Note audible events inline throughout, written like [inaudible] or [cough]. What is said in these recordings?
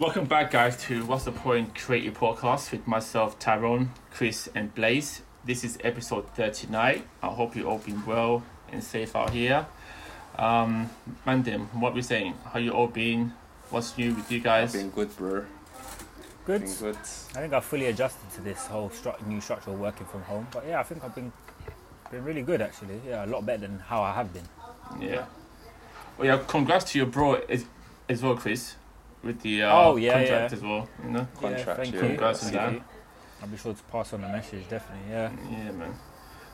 Welcome back, guys, to What's the Point Creative Podcast with myself, Tyrone, Chris, and Blaze. This is episode 39. I hope you all been well and safe out here. Um, Mandem, what we saying? How you all been? What's new with you guys? Been good, bro. Good. Been good. I think I've fully adjusted to this whole stru- new structure of working from home. But yeah, I think I've been been really good actually. Yeah, a lot better than how I have been. Yeah. Well, yeah. Congrats to your bro as, as well, Chris, with the uh, Oh, yeah, contract yeah. as well. You know. Contract, yeah, thank yeah. you. Congrats on Thank that. you. I'll be sure to pass on the message. Definitely. Yeah. Yeah, man.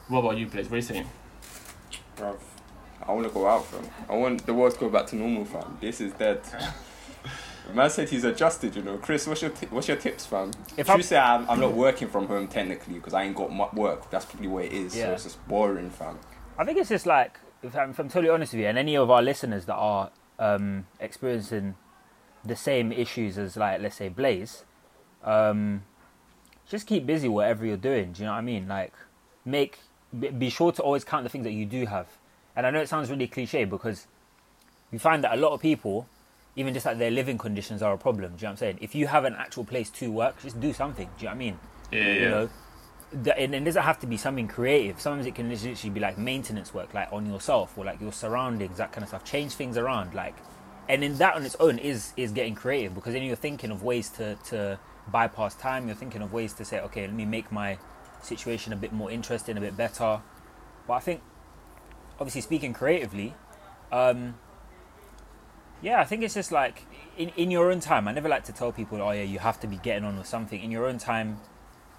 What about you, Blaze? What are you saying? Bruv, I want to go out, fam. I want the world to go back to normal, fam. This is dead. [laughs] Man said he's adjusted, you know. Chris, what's your ti what's your tips, fam? If If I'm- you say I'm, I'm not working from home technically because I ain't got much work, that's probably what it is. So Yeah. it's just boring, fam. I think it's just like, if I'm, if I'm totally honest with you, and any of our listeners that are um, experiencing the same issues as, like, let's say, Blaze, um, just keep busy whatever you're doing. Do you know what I mean? Like, make be, sure to always count the things that you do have. And I know it sounds really cliche because you find that a lot of people, even just like their living conditions, are a problem. Do you know what I'm saying? If you have an actual place to work, just do something. Do you know what I mean? Yeah, yeah. you know the, and it doesn't have to be something creative sometimes it can literally be like maintenance work like on yourself or like your surroundings that kind of stuff change things around like and then that on its own is is getting creative because then you're thinking of ways to to bypass time you're thinking of ways to say okay let me make my situation a bit more interesting a bit better but i think obviously speaking creatively um yeah i think it's just like in, in your own time i never like to tell people oh yeah you have to be getting on with something in your own time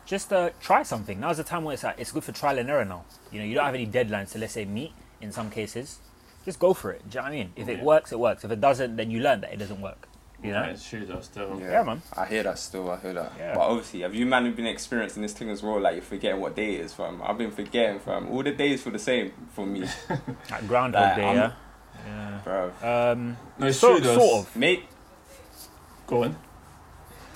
just uh, try something. Now's the time where it's like it's good for trial and error now. You know, you don't have any deadlines to let's say meet in some cases. Just go for it. Do you know what I mean? If it Yeah. works, it works. If it doesn't, then you learn that it doesn't work. You know? Yeah, it's true though. Still. Yeah. Yeah, man. I hear that still. I hear that. Yeah. But obviously, have you man been experiencing this thing as well? Like you're forgetting what day it is, fam. I've been forgetting, fam. All the days feel the same for me, [laughs] Like Groundhog Like, Day, I'm- yeah. bro. Um, No, it's sort, true though. sort of. Mate, Go on.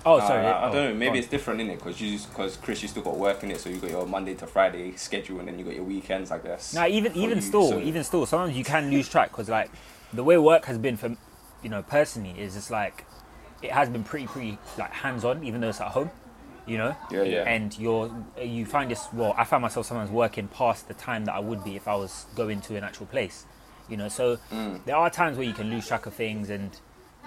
Oh, Uh, sorry. I, yeah. I Oh, don't know. Maybe on. it's different in it because you because Chris, you still got work in it, so you got your Monday to Friday schedule, and then you got your weekends, I guess. Now, even even you, still, so- even still, sometimes you can lose track because like the way work has been for you know personally is just like it has been pretty pretty like hands on, even though it's at home. You know. Yeah, yeah. And you're you find this well. I find myself sometimes working past the time that I would be if I was going to an actual place. You know, so Mm. there are times where you can lose track of things, and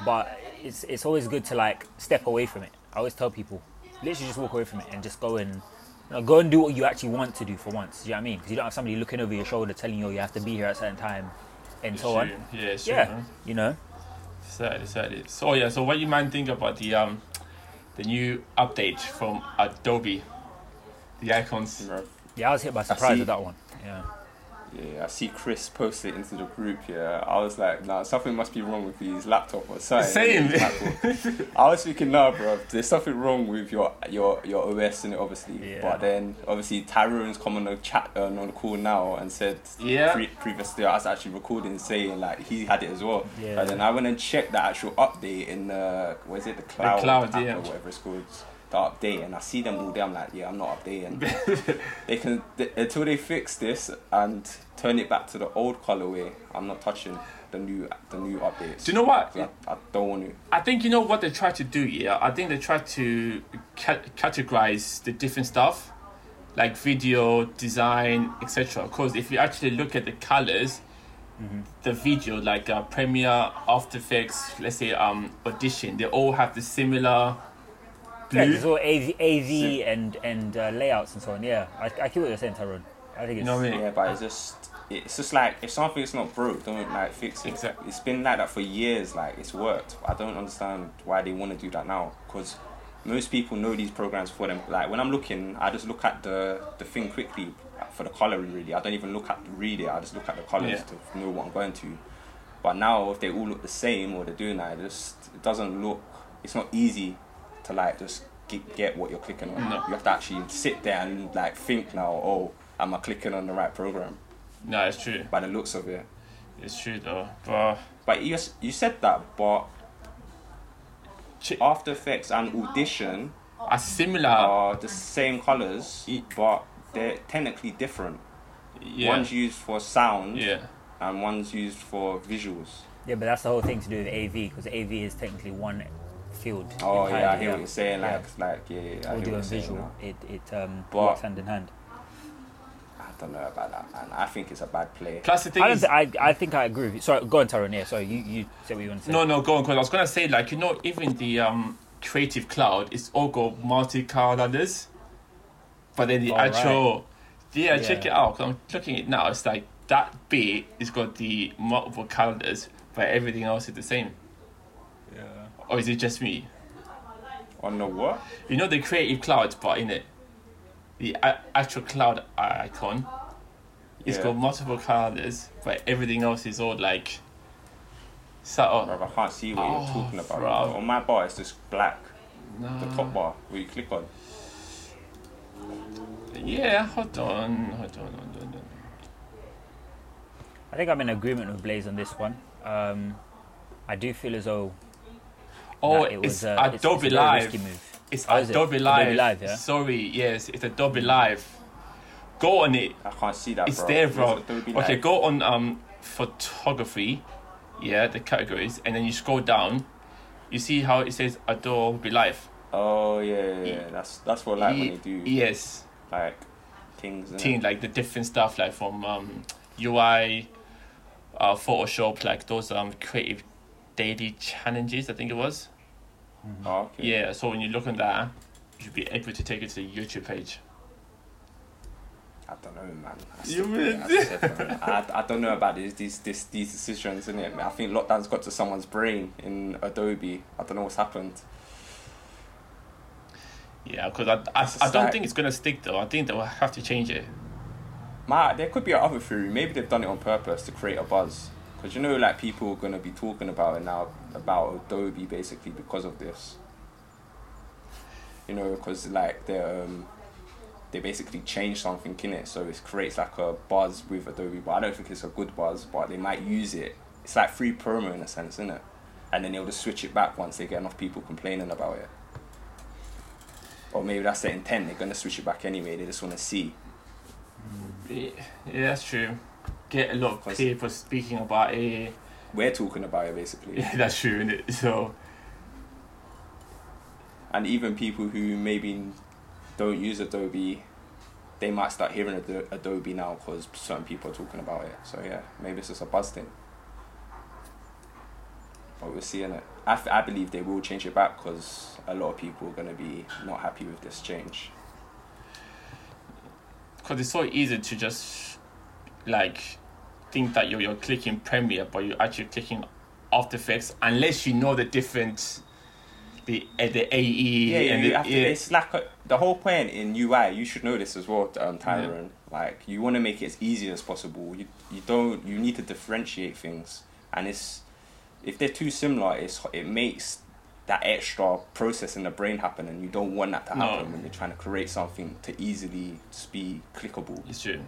but it's it's always good to like step away from it. I always tell people, literally just walk away from it and just go and you know, go and do what you actually want to do for once. Do you know what I mean? Because you don't have somebody looking over your shoulder telling you oh, you have to be here at a certain time, and It's so on. Yeah, it's true. Yeah, man. you know. Certainly, certainly. So yeah, so what you man think about the um the new update from Adobe? The icons. Yeah, I was hit by surprise with that one. Yeah. Yeah, I see Chris post it into the group. Yeah, I was like, nah, something must be wrong with his laptop or something. Same. [laughs] I was thinking, nah, bro, there's something wrong with your your your OS in it, obviously. Yeah. But then, obviously, Tyrone's come on the chat uh, on the call now and said, Yeah. pre- previously I was actually recording saying like he had it as well. Yeah. And then I went and checked the actual update in the what is it, the cloud, the cloud, yeah. or whatever it's called. The update, and I see them all day. I'm like, yeah, I'm not updating. [laughs] they can th- until they fix this and turn it back to the old colorway. I'm not touching the new the new updates. Do you know what? I, I don't want to. I think you know what they try to do. Yeah, I think they try to ca- categorize the different stuff, like video, design, etc. Because if you actually look at the colors, the video like uh, Premiere, After Effects, let's say um Audition, they all have the similar Yeah, blue. there's all AV, AV and and uh, layouts and so on. Yeah, I, I get what you're saying, Tyrone. I think it's You know what I mean? Yeah, but it's just it's just like if something's not broke, don't like fix it. Exactly. It's been like that for years. Like it's worked. I don't understand why they want to do that now. Because most people know these programs for them. Like when I'm looking, I just look at the the thing quickly for the coloring. Really, I don't even look at read it. I just look at the colors Yeah. to know what I'm going to. But now, if they all look the same or they're doing that, it just it doesn't look. It's not easy to like just get, get what you're clicking on. No. You have to actually sit there and like think now. Oh, am I clicking on the right program? No, it's true. By the looks of it. It's true though. But But you you said that, but Ch- After Effects and Audition are similar. are the same colors, but they're technically different. yeah. One's used for sound, yeah. and one's used for visuals. Yeah, but that's the whole thing to do with AV because AV is technically one field. Oh yeah, I hear what you're saying. Yeah. Like, like yeah, I hear what Audio you're and saying visual, now. it it um, But- works hand in hand. I don't know about that, man. I think it's a bad play. Plus the thing I is, Thi- I I think I agree. With you. Sorry, go on, Tyrone. Yeah, sorry. You you say what you want to say. no, no, go on, because I was gonna say like you know even the um creative cloud it's all got multi-colors, but then the Oh, actual yeah, check Yeah. it out. 'cause I'm looking at it now. It's like that bit is got the multiple calendars, but everything else is the same. Yeah. Or is it just me? On the what? You know the creative cloud, but in it, the a- actual cloud icon, it's Yeah. got multiple colors, but everything else is all like subtle. Bruv, I can't see what Oh, you're talking about. bruv. On my bar, it's just black. The top bar where you click on. Yeah, hold on, hold on, hold on. Hold on. I think I'm in agreement with Blaze on this one. Um, I do feel as though Oh, that it was it's uh, Adobe it's, it's a Live. move. It's Oh, is it? Adobe Adobe Live. Live, yeah? Sorry, yes, it's Adobe Live. Go on it. I can't see that, It's bro. there, bro. It's Okay, go on um photography, yeah, the categories, and then you scroll down. You see how it says Adobe Live. Oh yeah, yeah, yeah. That's that's what like when Ye- they do Yes, like things. innit? team like the different stuff like from um UI, uh, Photoshop, like those um creative daily challenges. I think it was. Mm-hmm. Oh, okay. Yeah, so when you look on that, you should be able to take it to the YouTube page. I don't know, man. I You mean- I, I, don't know about these these these, these decisions, innit? I think lockdown's got to someone's brain in Adobe. I don't know what's happened. Yeah, because I, I, I don't think it's gonna stick though. I think they will have to change it. My, there could be another theory. Maybe they've done it on purpose to create a buzz. Because you know, like people are gonna be talking about it now about Adobe basically because of this. You know, because like they um they basically changed something in it, so it creates like a buzz with Adobe. But I don't think it's a good buzz. But they might use it. It's like free promo in a sense, isn't it? And then they'll just switch it back once they get enough people complaining about it. Or maybe that's the intent. They're gonna switch it back anyway. They just want to see. Yeah, that's true. Get a lot of Cause- people speaking about it. We're talking about it basically. Yeah, [laughs] that's true, innit? So and even people who maybe don't use Adobe, they might start hearing Ado- Adobe now because certain people are talking about it. So yeah, maybe it's just a buzz thing. But we're seeing it. I, I believe they will change it back because a lot of people are going to be not happy with this change. because it's so easy to just like think that you're you're clicking Premiere, but you're actually clicking After Effects unless you know the different the uh, the AE Yeah, yeah, and the, to, yeah. it's like a, the whole point in UI. You should know this as well, um, Tyrone. Like you want to make it as easy as possible. You you don't you need to differentiate things, and it's if they're too similar, it's it makes that extra process in the brain happen, and you don't want that to No. happen when you're trying to create something to easily be clickable. It's true.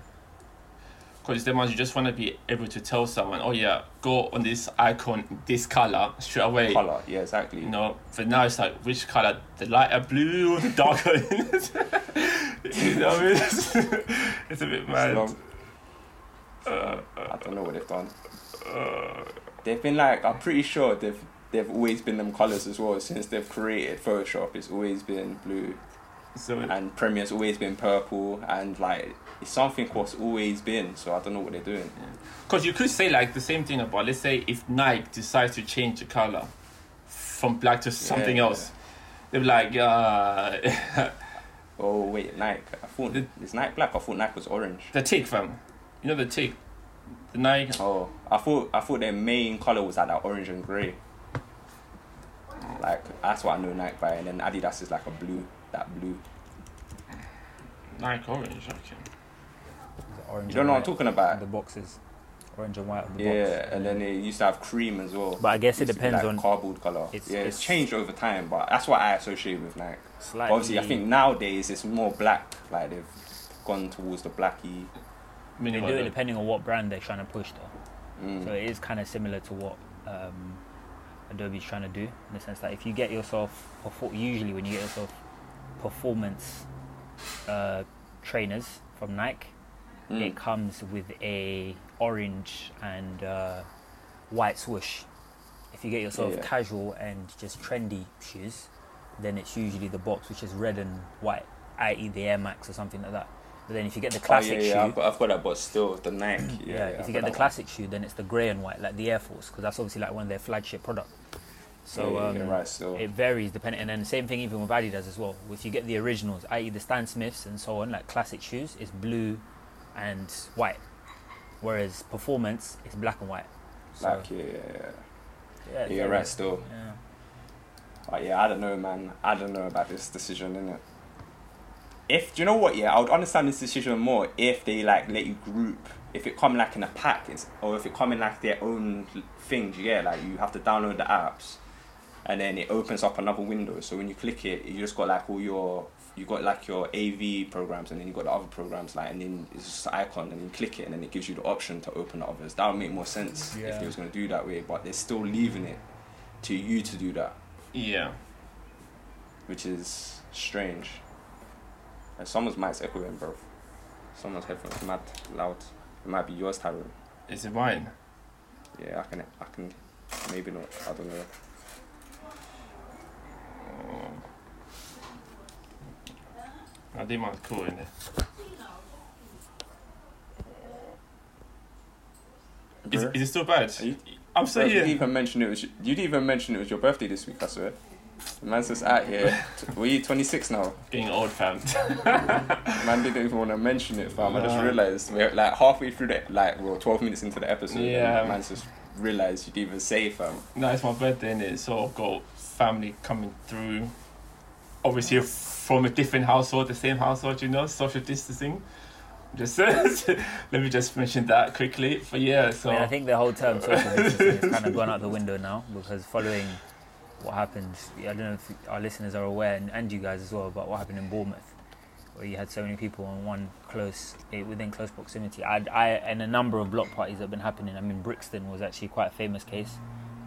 Because the ones you just want to be able to tell someone, oh yeah, go on this icon, this color straight away. Color, yeah, exactly. You know, but now it's like which color, the lighter blue or the darker? [laughs] you know what I mean? It's, it's a bit mad. Uh, I don't know what they've done. uh, They've been like I'm pretty sure they've they've always been them colors as well since they've created Photoshop. It's always been blue. so and Premiere's always been purple, and like it's something what's always been. So I don't know what they're doing. Because you could say like the same thing about let's say if Nike decides to change the color from black to something Yeah. else, they're like, uh, [laughs] Oh wait, Nike. I thought The- is Nike black. I thought Nike was orange. the tick fam, you know the tick, the Nike. Oh, I thought I thought their main color was like that orange and gray. Like that's what I know Nike by, and then Adidas is like a blue, that blue. Nike orange, okay. The orange You don't know what I'm and talking white about? The boxes, orange and white on the Yeah, box. and then they used to have cream as well. But I guess it Used to be, depends like on- cardboard color. It's- yeah, it's, it's- changed over time, but that's what I associate with Nike. Slightly, Obviously, I think nowadays it's more black. Like they've gone towards the blacky. I mean, they do it depending on what brand they're trying to push though. Mm. So it is kind of similar to what um, Adobe's trying to do in the sense that if you get yourself, perfor- usually when you get yourself performance uh, trainers from Nike, Mm. it comes with a orange and uh, white swoosh. If you get yourself Yeah. casual and just trendy shoes, then it's usually the box which is red and white, i.e. the Air Max or something like that. But then if you get the classic oh, yeah, yeah, shoe, I've got, I've got that, but still the Nike. [clears throat] Yeah, yeah, if I've you get the classic shoe, then it's the grey and white, like the Air Force, because that's obviously like one of their flagship product. So um, right, still. it varies depending, and then the same thing even with Adidas as well. If you get the originals, i.e. the Stan Smiths and so on, like classic shoes, it's blue and white, whereas performance is black and white. So, Like, yeah, yeah, yeah. yeah, you're right, still. Yeah. But yeah, I don't know, man. I don't know about this decision, innit? If do you know what? Yeah, I would understand this decision more if they like let you group. If it come like in a pack, it's, or if it come in like their own thing. do You get like you have to download the apps, and then it opens up another window. So when you click it, you just got like all your you got like your AV programs, and then you got the other programs like, and then it's just an icon, and you click it, and then it gives you the option to open the others. That would make more sense if Yeah. they was gonna do that way. But they're still leaving it to you to do that Yeah. which is strange. And someone's mic's echoing, bro. Someone's headphones mad loud. It might be yours, Tyrone. Is it mine? Yeah, I can, I can, maybe not. I don't know. I cool in it. Is, is it still bad? Are you- I'm Bro, you didn't even mention it was. You didn't even mention it was your birthday this week. I swear. The man's just out here. [laughs] Were you 26 now? Getting old, fam. Man didn't even want to mention it, fam. I just realized we're like halfway through the like we're 12 minutes into the episode. and Yeah. Man's just realized you didn't even say, fam. no, it's my birthday, and it so I've got family coming through. Obviously, from a different household, the same household, you know, social distancing. Just [laughs] let me just mention that quickly. But yeah, so I, mean, I think the whole term social [laughs] distancing has kind of gone out the window now because following what happened, I don't know if our listeners are aware and, and you guys as well about what happened in Bournemouth, where you had so many people in one close eh, within close proximity. I, I and a number of block parties that have been happening. I mean, Brixton was actually quite a famous case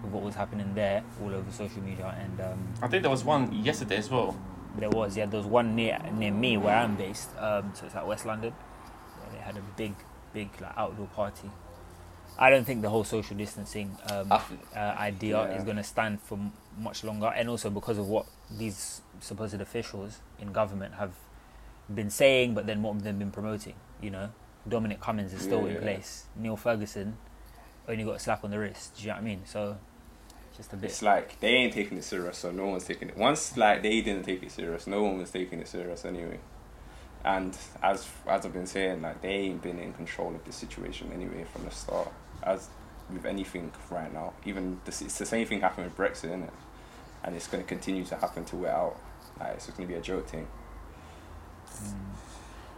of what was happening there all over social media, and um, I think there was one yesterday as well. there was yeah, there was one near near me where I'm based, um, so it's like West London. Where they had a big, big like outdoor party. I don't think the whole social distancing um, uh, idea yeah. is going to stand for m- much longer, and also because of what these supposed officials in government have been saying, but then what they've been promoting. You know, Dominic Cummings is still Yeah, in yeah. place. Neil Ferguson only got a slap on the wrist. Do you know what I mean? So just a bit. It's like they ain't taking it serious, so no one's taking it. Once like they didn't take it serious, no one was taking it serious anyway. And as as I've been saying, like they ain't been in control of the situation anyway from the start. As with anything right now, even the, it's the same thing happened with Brexit, isn't it? And it's going to continue to happen to we're out. Like it's just going to be a joke thing, mm.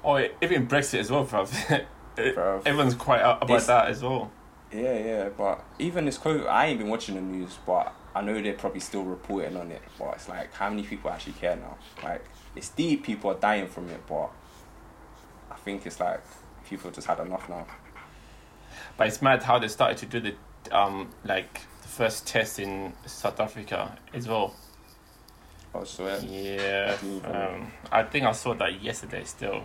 Oh, even Brexit as well, bruv. [laughs] bro. Everyone's quite up about This- that as well. Yeah, yeah, but even this COVID, I ain't been watching the news, but I know they're probably still reporting on it. But it's like, how many people actually care now? Like, it's deep, people are dying from it, but I think it's like people just had enough now. But it's mad how they started to do the um like the first test in South Africa as well. Oh, so yeah, Yeah, um, I think I saw that yesterday still.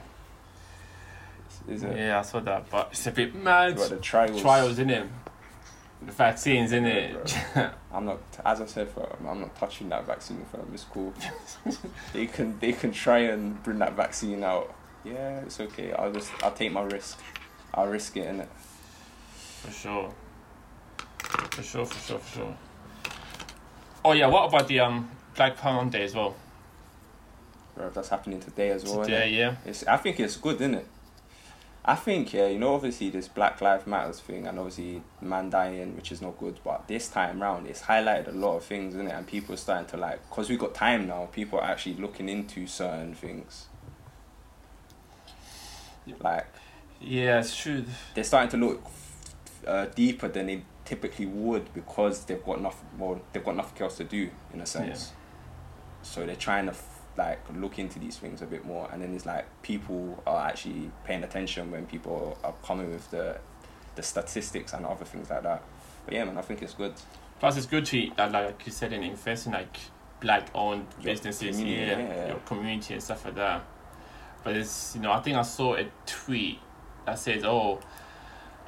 Is it? Yeah, I saw that, but it's a bit mad. What the trials? Trials in it, the vaccines in it. [laughs] I'm not, as I said, I'm not touching that vaccine. Fam. It's cool. they can, they can try and bring that vaccine out. Yeah, it's okay. I'll just, I'll take my risk. I'll risk it in it. For sure. For sure, for sure, for sure. Oh yeah, what about the um Black Pound Day as well? Bro, that's happening today as well. Today, yeah. It's, I think it's good, isn't it? I think, yeah, you know, obviously this Black Lives Matters thing and obviously man dying, which is not good, but this time round it's highlighted a lot of things, isn't it? And people are starting to like, because we've got time now, people are actually looking into certain things. Like, Yeah, it's true. they're starting to look uh, deeper than they typically would because they've got nothing, well, they've got nothing else to do, in a sense. So they're trying to like look into these things a bit more, and then it's like people are actually paying attention when people are coming with the the statistics and other things like that. But yeah, man, I think it's good. Plus, it's good to uh, like you said, in invest in like black-owned Your businesses, yeah, yeah. your community and stuff like that. But it's you know, I think I saw a tweet that says, "Oh,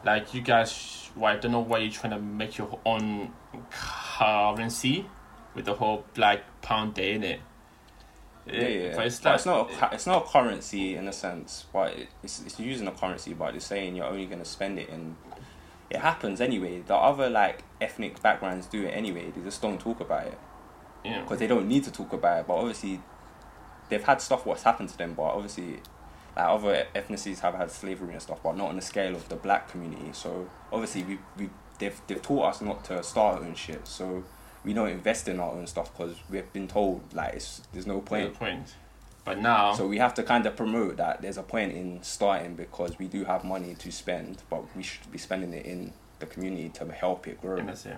like you guys, well, I don't know why you're trying to make your own currency with the whole Black Pound Day in it. Yeah, yeah. But it's like it's not. A, it's not a currency in a sense, but it's it's using a currency, but it's saying you're only gonna spend it in. It happens anyway. The other like ethnic backgrounds do it anyway. They just don't talk about it know, because they don't need to talk about it. But obviously, they've had stuff what's happened to them. But obviously, like other ethnicities have had slavery and stuff, but not on the scale of the black community. So obviously, we we they've they've taught us not to start our own shit. So we don't invest in our own stuff because we've been told like it's, there's no no point. point. But now, So we have to kind of promote that there's a point in starting because we do have money to spend, but we should be spending it in the community to help it grow. and that's it.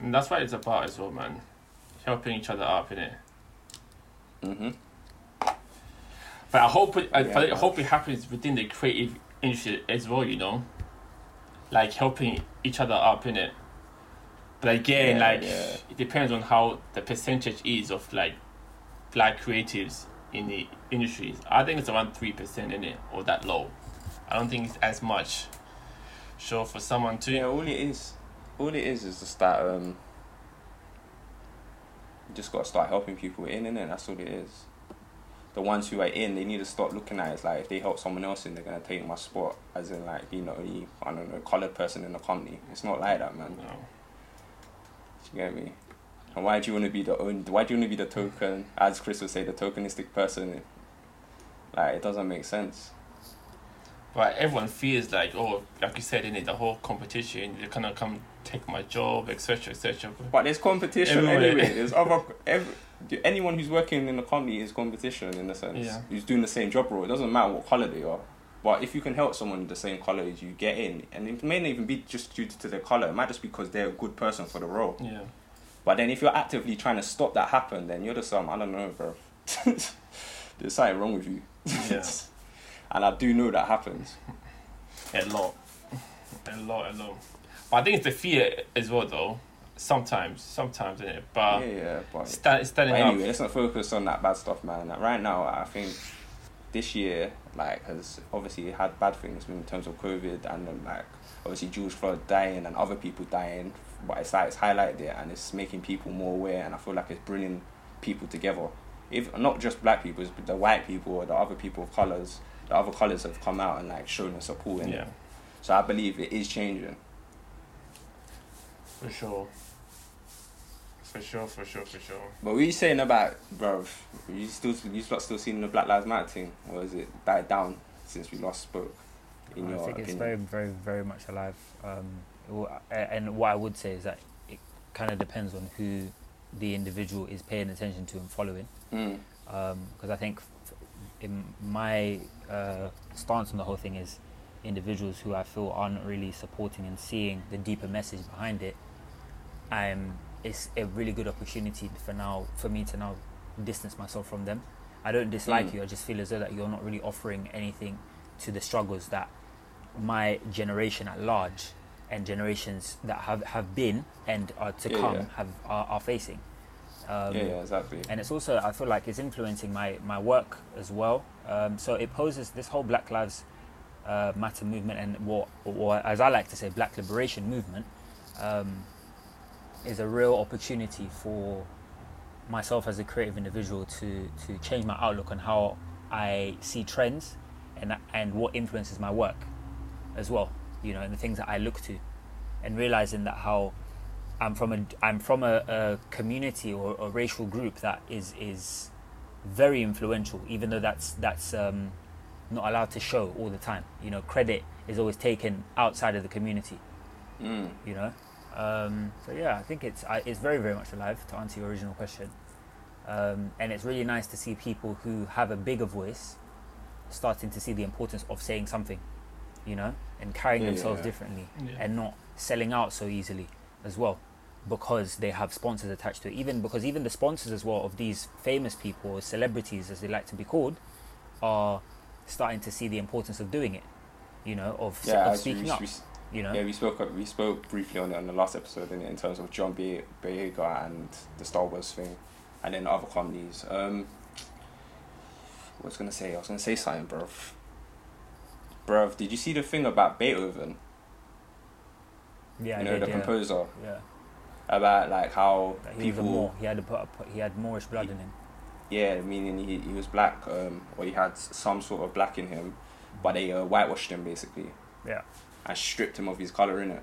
And that's what it's about as well, man. Helping each other up, innit? hmm But I hope it, I, Yeah, I hope it happens within the creative industry as well, you know? Like helping each other up, innit? But again, Yeah, like, yeah. it depends on how the percentage is of, like, black creatives in the industries. I think it's around 3% in it, or that low. I don't think it's as much. Sure, for someone to. Yeah, all it is, all it is is just that um, you just gotta start helping people in, and That's all it is. The ones who are in, they need to start looking at it as like if they help someone else in, they're gonna take my spot. As in like you know, I don't know, colored person in the company. It's not like that, man. No. You get me? And why do you want to be the own? Why do you want to be the token? As Chris would say, the tokenistic person. Like it doesn't make sense. But everyone feels like, oh, like you said, in it, the whole competition, you're gonna come take my job, etc., etc. But there's competition anyway. [laughs] There's other every, anyone who's working in the company is competition in a sense. Yeah. Who's doing the same job role. It doesn't matter what color they are. But if you can help someone the same color as you get in, and it may not even be just due to their color. It might just be because they're a good person for the role. Yeah. But then if you're actively trying to stop that happen, then you're just some I don't know, bro. [laughs] There's something wrong with you. Yeah. [laughs] and I do know that happens. A lot. A lot, a lot. But I think it's the fear as well, though. Sometimes, sometimes, in it. But yeah, yeah. But sta- But anyway, up. let's not focus on that bad stuff, man. Like, right now, I think this year, like, has obviously had bad things in terms of COVID and then, like, obviously George Floyd dying and other people dying. But it's like it's highlighted it and it's making people more aware, and I feel like it's bringing people together. If not just black people, it's the white people or the other people of colors. The other colors have come out and like shown their support Yeah, it. So I believe it is changing. for sure. For sure, for sure, for sure. But what are you saying about, bruv? You still you lot still seeing the Black Lives Matter thing, or is it died down since we last spoke? In I your think it's very, very, very much alive. Um, it will- a- and what I would say is that it kind of depends on who the individual is paying attention to and following. Mm. Because I think in my uh, stance on the whole thing is individuals who I feel aren't really supporting and seeing the deeper message behind it. Um, it's a really good opportunity for now for me to now distance myself from them. I don't dislike Mm. you. I just feel as though that you're not really offering anything to the struggles that my generation at large and generations that have, have been and are to Yeah, come yeah. have are, are facing. Um, yeah, yeah, exactly. and it's also I feel like it's influencing my my work as well. Um, so it poses this whole Black Lives uh, Matter movement and what, or as I like to say, Black Liberation movement, um, is a real opportunity for myself as a creative individual to to change my outlook on how I see trends and and what influences my work as well. You know, and the things that I look to, and realizing that how I'm from a I'm from a, a community or a racial group that is is very influential, even though that's that's um, not allowed to show all the time. You know, credit is always taken outside of the community. Mm. You know, um, so yeah, I think it's I, it's very very much alive to answer your original question, um, and it's really nice to see people who have a bigger voice starting to see the importance of saying something, you know, and carrying Yeah, yeah, themselves yeah. differently Yeah. and not selling out so easily as well because they have sponsors attached to it even because even the sponsors as well of these famous people or celebrities as they like to be called are starting to see the importance of doing it you know of, Yeah, of as we, speaking up we, you know yeah, we spoke we spoke briefly on it on the last episode in, in terms of John Be- Boyega and the Star Wars thing, and then other companies. Um, what was gonna say? I was gonna say something, bruv. Bruv, did you see the thing about Beethoven? yeah you I know did, the yeah. composer. yeah about like how he people more. He had a he had Moorish blood in him. yeah meaning he, he was black um, or he had some sort of black in him but they uh, whitewashed him basically Yeah. And stripped him of his color in it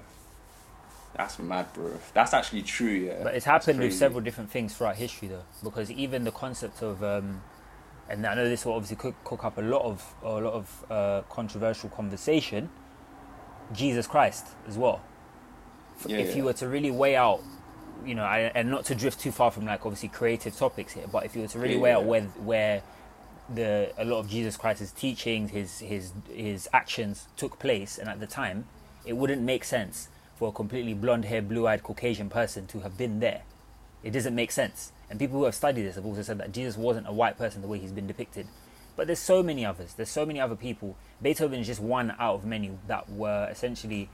that's mad bro that's actually true yeah But it's happened with several different things throughout history, though, because even the concept of, um, and I know this will obviously cook, cook up a lot of a lot of uh, controversial conversation. Jesus Christ as well. Yeah, if yeah. you were to really weigh out, you know, I, and not to drift too far from like obviously creative topics here, but if you were to really Yeah, weigh out where where the a lot of Jesus Christ's teachings, his his his actions took place, and at the time, it wouldn't make sense for a completely blonde haired, blue eyed Caucasian person to have been there. It doesn't make sense. And people who have studied this have also said that Jesus wasn't a white person the way he's been depicted. But there's so many others. There's so many other people. Beethoven is just one out of many that were essentially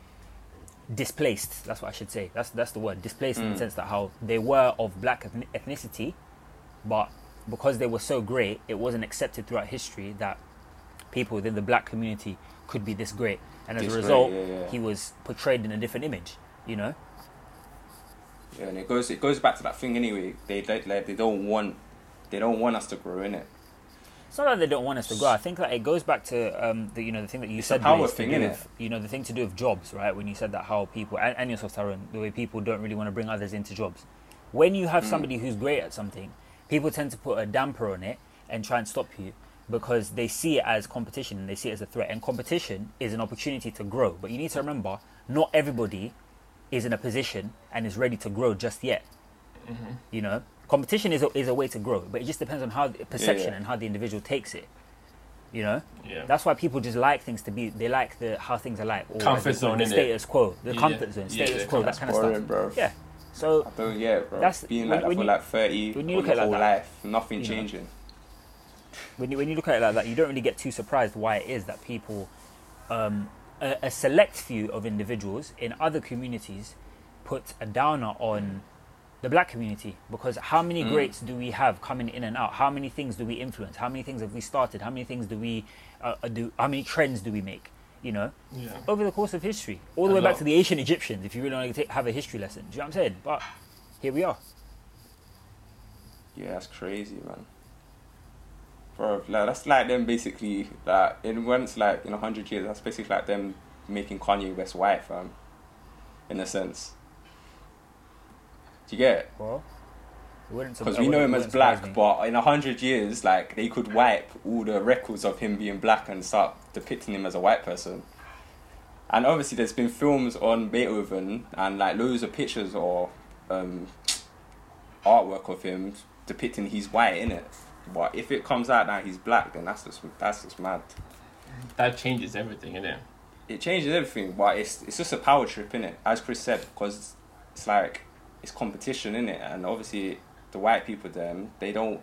displaced. That's what I should say. That's that's the word. Displaced in the Mm. sense that how they were of black ethnicity, but because they were so great, it wasn't accepted throughout history that people within the black community could be this great. And as This a great, result, yeah, yeah. he was portrayed in a different image. You know. yeah and it goes it goes back to that thing anyway they they, like, they don't want they don't want us to grow in it It's not that they don't want us to grow. I think that it goes back to um, the you know the thing that you It's said. power thing, with- You know the thing to do with jobs, right? When you said that how people and, and yourself, Tyrone, the way people don't really want to bring others into jobs. When you Mm. have somebody who's great at something, people tend to put a damper on it and try and stop you because they see it as competition and they see it as a threat. And competition is an opportunity to grow. But you need to remember, not everybody is in a position and is ready to grow just yet. Mm-hmm. You know, competition is a, is a way to grow, but it just depends on how the perception yeah. and how the individual takes it. You know, Yeah. that's why people just like things to be. They like the how things are like. Or Comfort as they call it, zone, the innit? status quo, the Yeah. comfort zone, Yeah, status yeah, quo, that that's kind of stuff. bro Yeah. So I don't yeah bro That's- being when- like that when for you- like 30 when you look at your whole like that, life nothing you know. changing when you when you look at it like that, you don't really get too surprised why it is that people, um, a, a select few of individuals in other communities, put a downer on the black community because how many Mm. greats do we have coming in and out? How many things do we influence? How many things have we started? How many things do we uh, uh, do? How many trends do we make? You know, Yeah. over the course of history, all the A way back to the ancient Egyptians. If you really want to take, have a history lesson, do you know what I'm saying? But here we are. yeah that's crazy man bro like, that's like them basically like in once like in a hundred years that's basically like them making Kanye West white fam um, in a sense do you get it? Well, it wouldn't sur- Because we know him as black, but in a hundred years, like they could wipe all the records of him being black and start depicting him as a white person. And obviously, there's been films on Beethoven and like loads of pictures or um, artwork of him depicting he's white in it. But if it comes out that he's black, then that's just that's just mad. That changes everything, innit? It It changes everything, but it's it's just a power trip in it, as Chris said, because it's like it's competition in it, and obviously the white people then they don't.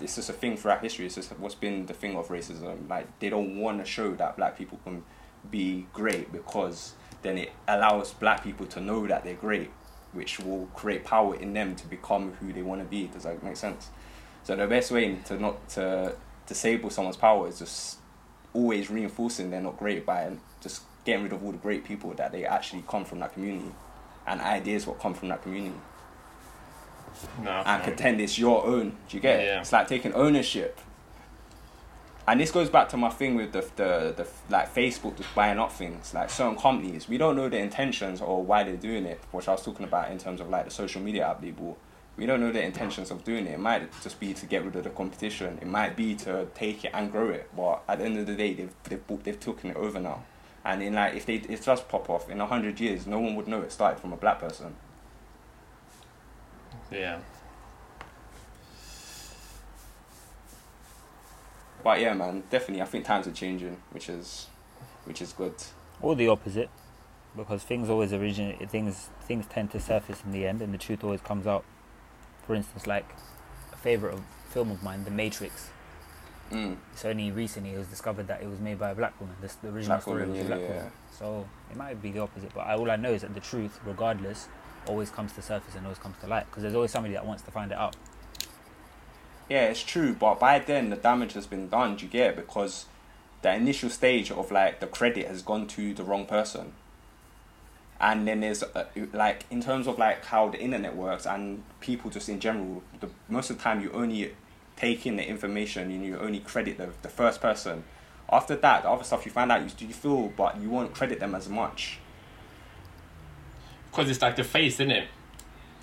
It's just a thing throughout history. It's just what's been the thing of racism. Like they don't want to show that black people can be great because then it allows black people to know that they're great, which will create power in them to become who they want to be. Does that make sense? So the best way to not to disable someone's power is just always reinforcing they're not great by just getting rid of all the great people that they actually come from that community and ideas what come from that community No. and pretend it's your own. Do you get it? Yeah. It's like taking ownership. And this goes back to my thing with the, the the like Facebook just buying up things like certain companies. We don't know the intentions or why they're doing it, which I was talking about in terms of like the social media app they bought. We don't know the intentions of doing it. It might just be to get rid of the competition. It might be to take it and grow it. But at the end of the day, they've they've bought, they've taken it over now. And in like if they it does pop off in a hundred years, no one would know it started from a black person. Yeah. But yeah, man, definitely, I think times are changing, which is, which is good. or the opposite, because things always originate. Things things tend to surface in the end, and the truth always comes out. For instance, like a favorite of film of mine, The Matrix. Mm. It's only recently it was discovered that it was made by a black woman. This, the original Black story woman, was a black yeah, woman. So it might be the opposite, but I, all I know is that the truth, regardless, always comes to surface and always comes to light because there's always somebody that wants to find it out. Yeah, it's true, but by then the damage has been done. Do you get it? Because the initial stage of like the credit has gone to the wrong person. and then there's uh, like in terms of like how the internet works and people just in general the most of the time you only take in the information and you only credit the, the first person after that the other stuff you find out you, you feel but you won't credit them as much Because it's like the face, isn't it?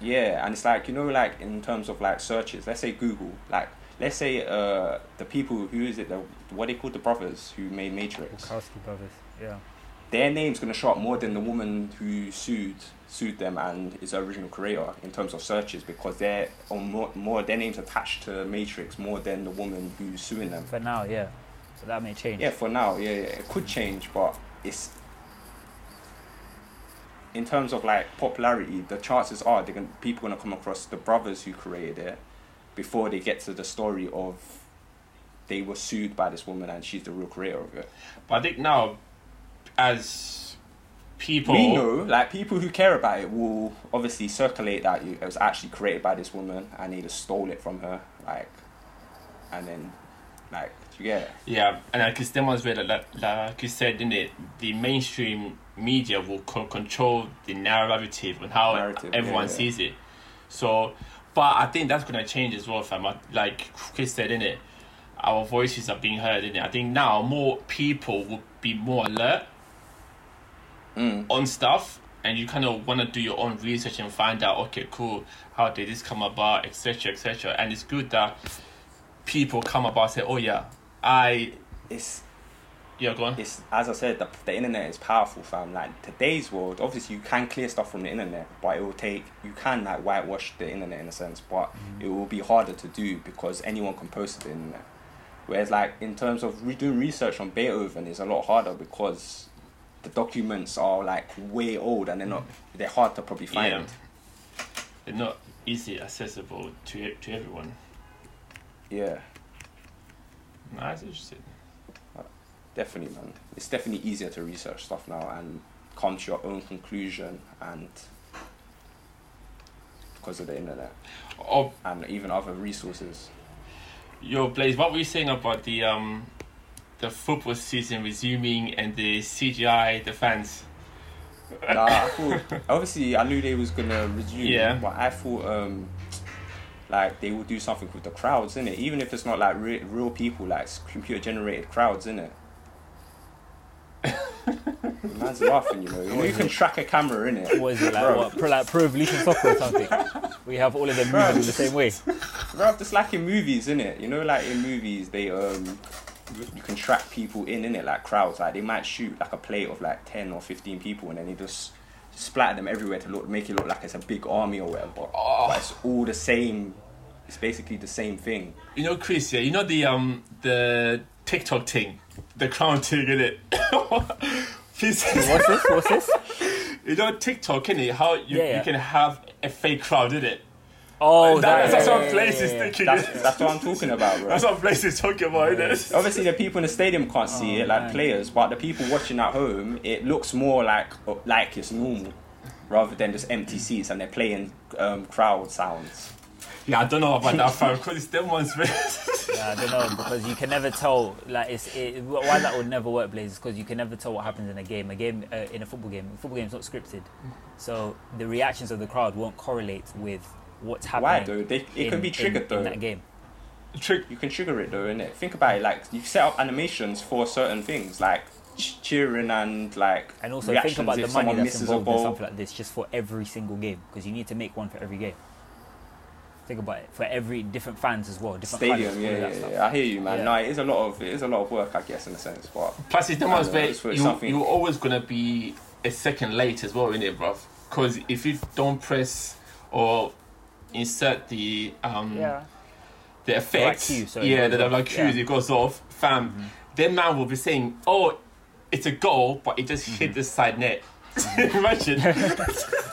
yeah and it's like you know like in terms of like searches let's say google like let's say uh the people who is it the what they call the brothers who made matrix Wachowski brothers. Yeah. their name's going to show up more than the woman who sued sued them and is the original creator in terms of searches because they're on more, more their names attached to Matrix more than the woman who's suing them. For now, yeah. So that may change. Yeah, for now, yeah, yeah, it could change, but it's in terms of like popularity, the chances are they're gonna, people gonna come across the brothers who created it before they get to the story of they were sued by this woman and she's the real creator of it. But I think now, as people, We know, like people who care about it will obviously circulate that it was actually created by this woman and they just stole it from her, like, and then, like, do you get it? yeah, and like it's demonstrated, like, like you said, in it, the mainstream media will co- control the narrative and how Narrative, everyone yeah, yeah. sees it. So, but I think that's gonna change as well, fam. I- Like Chris said, in it, our voices are being heard in it. I think now more people will be more alert Mm. on stuff and you kind of want to do your own research and find out okay cool how did this come about etc etc and it's good that people come about and say oh yeah i It's yeah go on it's as I said, the, the internet is powerful, fam. Like today's world, obviously you can clear stuff from the internet, but it will take you can like whitewash the internet in a sense, but mm. it will be harder to do because anyone can post to the internet. Whereas like in terms of re- doing research on Beethoven is a lot harder because the documents are like way old and they're not mm. they're hard to probably find. Yeah. they're not easy accessible to to everyone yeah. nice interesting Definitely, man. It's definitely easier to research stuff now and come to your own conclusion and because of the internet oh and even other resources. yo blaze what were you saying about the um the football season resuming and the cgi the fans Nah, I [laughs] thought obviously I knew they was gonna resume, Yeah. but I thought um like they would do something with the crowds in it, even if it's not like re- real people, like computer generated crowds in it. [laughs] Man's laughing, you know. You know you can track a camera in it. What is it like? Bro. What pro, like Pro Evolution Soccer or something? [laughs] We have all of them moving in the same way. Bro, just like in movies, innit? You know, like in movies, they um, you can track people in, innit? Like crowds, like they might shoot like a plate of like ten or fifteen people, and then they just splatter them everywhere to look, make it look like it's a big army or whatever. Oh. But it's all the same. It's basically the same thing. you know chris yeah you know the um the tiktok thing the crown thing in it Please. What's this? What's this? You know TikTok, innit? How you, Yeah, yeah. you can have a fake crowd, it. Oh, That- that, that's yeah, what yeah, Blaze yeah, is yeah. thinking. That's that's what I'm talking about, bro. That's what Blaze is talking about, innit? Obviously, the people in the stadium can't see Oh, it, like man. players, but the people watching at home, it looks more like like it's normal, rather than just empty seats and they're playing um, crowd sounds. Yeah, I don't know about that, fam, because it's them ones. man. Yeah, I don't know because you can never tell. Like, it's it, why that would never work, Blaze, is because you can never tell what happens in a game. A game uh, in a football game. A football game's not scripted, so the reactions of the crowd won't correlate with what's happening. Why though? They, it in, can be triggered in, though. in that game. Trick. You can trigger it though, innit? Think about it. Like you set up animations for certain things, like cheering and like And also reactions think about the money that's involved in something like this, just for every single game, because you need to make one for every game. Think about it for every different fans as well, different Stadium, colours, yeah, all yeah, yeah. I hear you, man. Yeah. No, it is a lot of it is a lot of work, I guess, in a sense. But Plus, it's the most uh, ones know, it's for you, something- you're always going to be a second late as well, innit, bruv? Because if you don't press or insert the um Yeah. the effects, cue, so it yeah, goes the off, like cues, yeah. it goes off, fam. Mm-hmm. Then man will be saying, "Oh, it's a goal, but it just hit mm-hmm. the side net." [laughs] Imagine.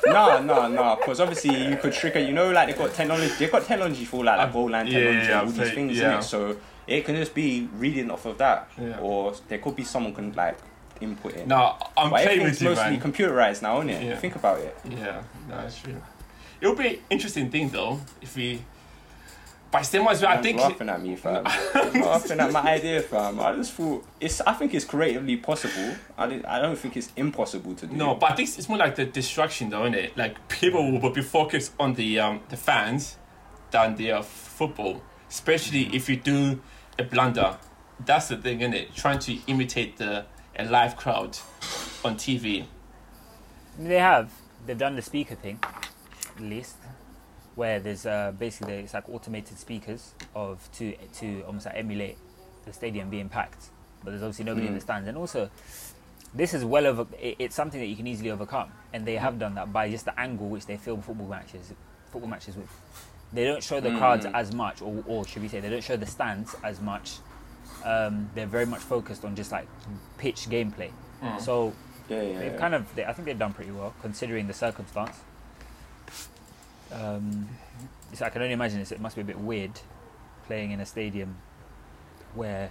no, no, no. Because obviously you could trigger. You know, like they got technology. They got technology for like, like goal line yeah, technology yeah, and all I've these heard- things yeah. in it. So it can just be reading off of that, Yeah. or there could be someone can like input in. no, I'm but playing everything's with you, mostly man. computerized now, isn't it? Yeah. Think about it. Yeah, no, that's true. It would be an interesting thing though if we But same as well, I think laughing at me, fam. [laughs] laughing at my idea, fam. I just thought it's. I think it's creatively possible. I didn't, I don't think it's impossible to do. no, but I think it's more like the distraction, though, isn't it? Like people will be focused on the um the fans than the uh, football, especially if you do a blunder. That's the thing, isn't it? Trying to imitate the a live crowd on TV. They have. They've done the speaker thing, at least, where there's uh, basically it's like automated speakers of to to almost like emulate the stadium being packed, but there's obviously nobody in the Mm. stands, and also this is well over. It, it's something that you can easily overcome, and they have done that by just the angle which they film football matches, football matches with. They don't show the crowds Mm. as much, or, or should we say, they don't show the stands as much. Um, they're very much focused on just like pitch gameplay. Mm. So yeah, yeah. They've yeah. kind of, they, I think they've done pretty well considering the circumstance. Um, so I can only imagine it's, it must be a bit weird playing in a stadium where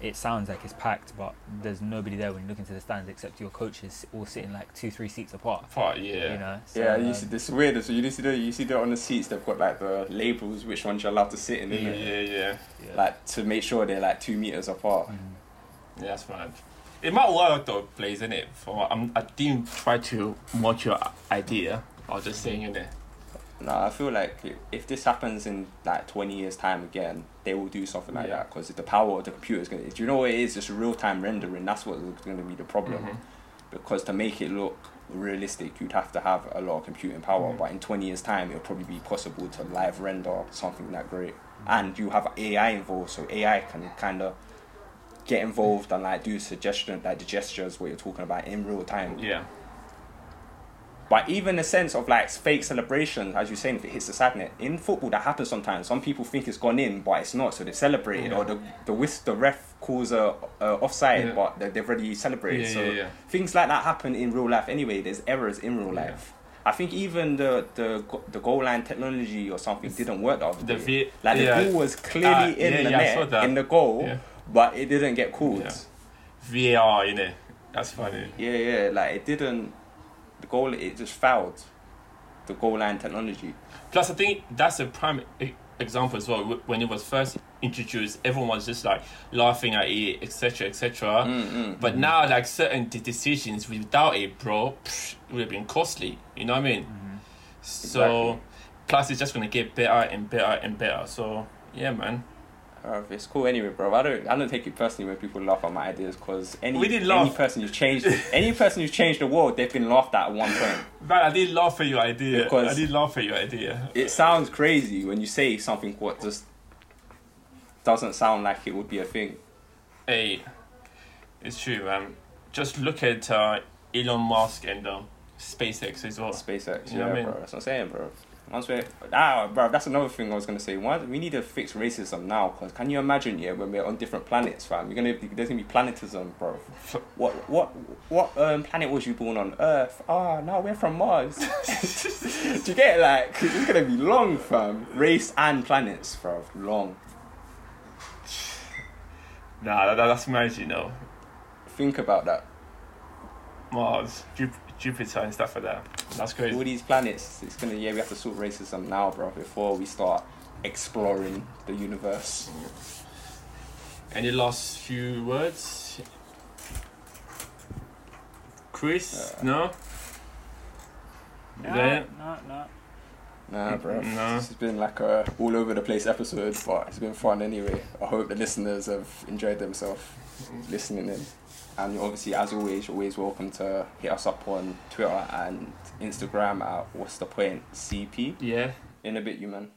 it sounds like it's packed, but there's nobody there when you look into the stands except your coaches all sitting like two, three seats apart. But yeah, You know, so, yeah, you um, see this weird. So you see the you see that on the seats they've got like the labels which ones you're allowed to sit in, yeah, yeah, yeah. yeah. like to make sure they're like two meters apart. Mm. Yeah, that's right. It might work though, plays in it. For I'm, I didn't try to mock your idea. I was just saying in it. No, I feel like if this happens in like 20 years time again, they will do something like Yeah. that because the power of the computer is going to. Do you know what it is? Just real time rendering. That's what's going to be the problem. Mhm. Because to make it look realistic, you'd have to have a lot of computing power. Mhm. But in 20 years time, it'll probably be possible to live render something that great. And you have AI involved, so AI can kind of get involved and like do suggestion like the gestures what you're talking about in real time. Yeah, But even the sense of like fake celebrations, as you're saying, if it hits the side net in football, that happens sometimes. Some people think it's gone in, but it's not, so they celebrate it, Yeah. or the the whist, the ref calls a, a offside, Yeah. but they, they've already celebrated. So things like that happen in real life anyway. There's errors in real life. I think even the the the goal line technology or something didn't work the The. V- like the ball was clearly Ah, in the net, in the goal, but it didn't get called. VAR in it. That's funny. Yeah, yeah, like it didn't. The goal, it just fouled. The goal line technology. Plus, I think that's a prime e- example as well. When it was first introduced, everyone was just like laughing at it, etc., etc. Mm-mm. But mm. now, like certain de- decisions without it, bro, psh, it would have been costly. You know what I mean? Mm-hmm. So, Exactly. plus it's just gonna get better and better and better. So, yeah, man. Uh, it's cool anyway, bro. I don't, I don't take it personally when people laugh at my ideas because any, We did any laugh. person who's changed, any person who's changed the world, they've been laughed at at one point. Man, I did laugh at your idea. Because- I did laugh at your idea. It sounds crazy when you say something what just doesn't sound like it would be a thing. Hey, it's true, man. Just look at uh, Elon Musk and um, SpaceX as well. SpaceX, You know yeah, what I mean? bro. That's what I'm saying, bro. Once we, ah, bro, that's another thing I was gonna say. Why we need to fix racism now? Cause can you imagine, yeah, when we're on different planets, fam? You're gonna there's gonna be planetism, bro. [laughs] What what what um, planet was you born on? Earth. Ah, no, we're from Mars. [laughs] [laughs] Do you get it? Like it's gonna be long, fam. Race and planets, bro. Long. Nah, that, that's mad, you know. Think about that. Mars, Jup- Jupiter, and stuff like that. That's crazy. All these planets. It's gonna yeah. We have to sort racism now, bro, before we start exploring the universe. Any last few words? Chris? Uh, no? No, There. no, no. Nah, bro. No. This has been like a all over the place episode, but it's been fun anyway. I hope the listeners have enjoyed themselves listening in. And obviously, as always, you're always welcome to hit us up on Twitter and Instagram at What's the Point CP. Yeah. In a bit, you man.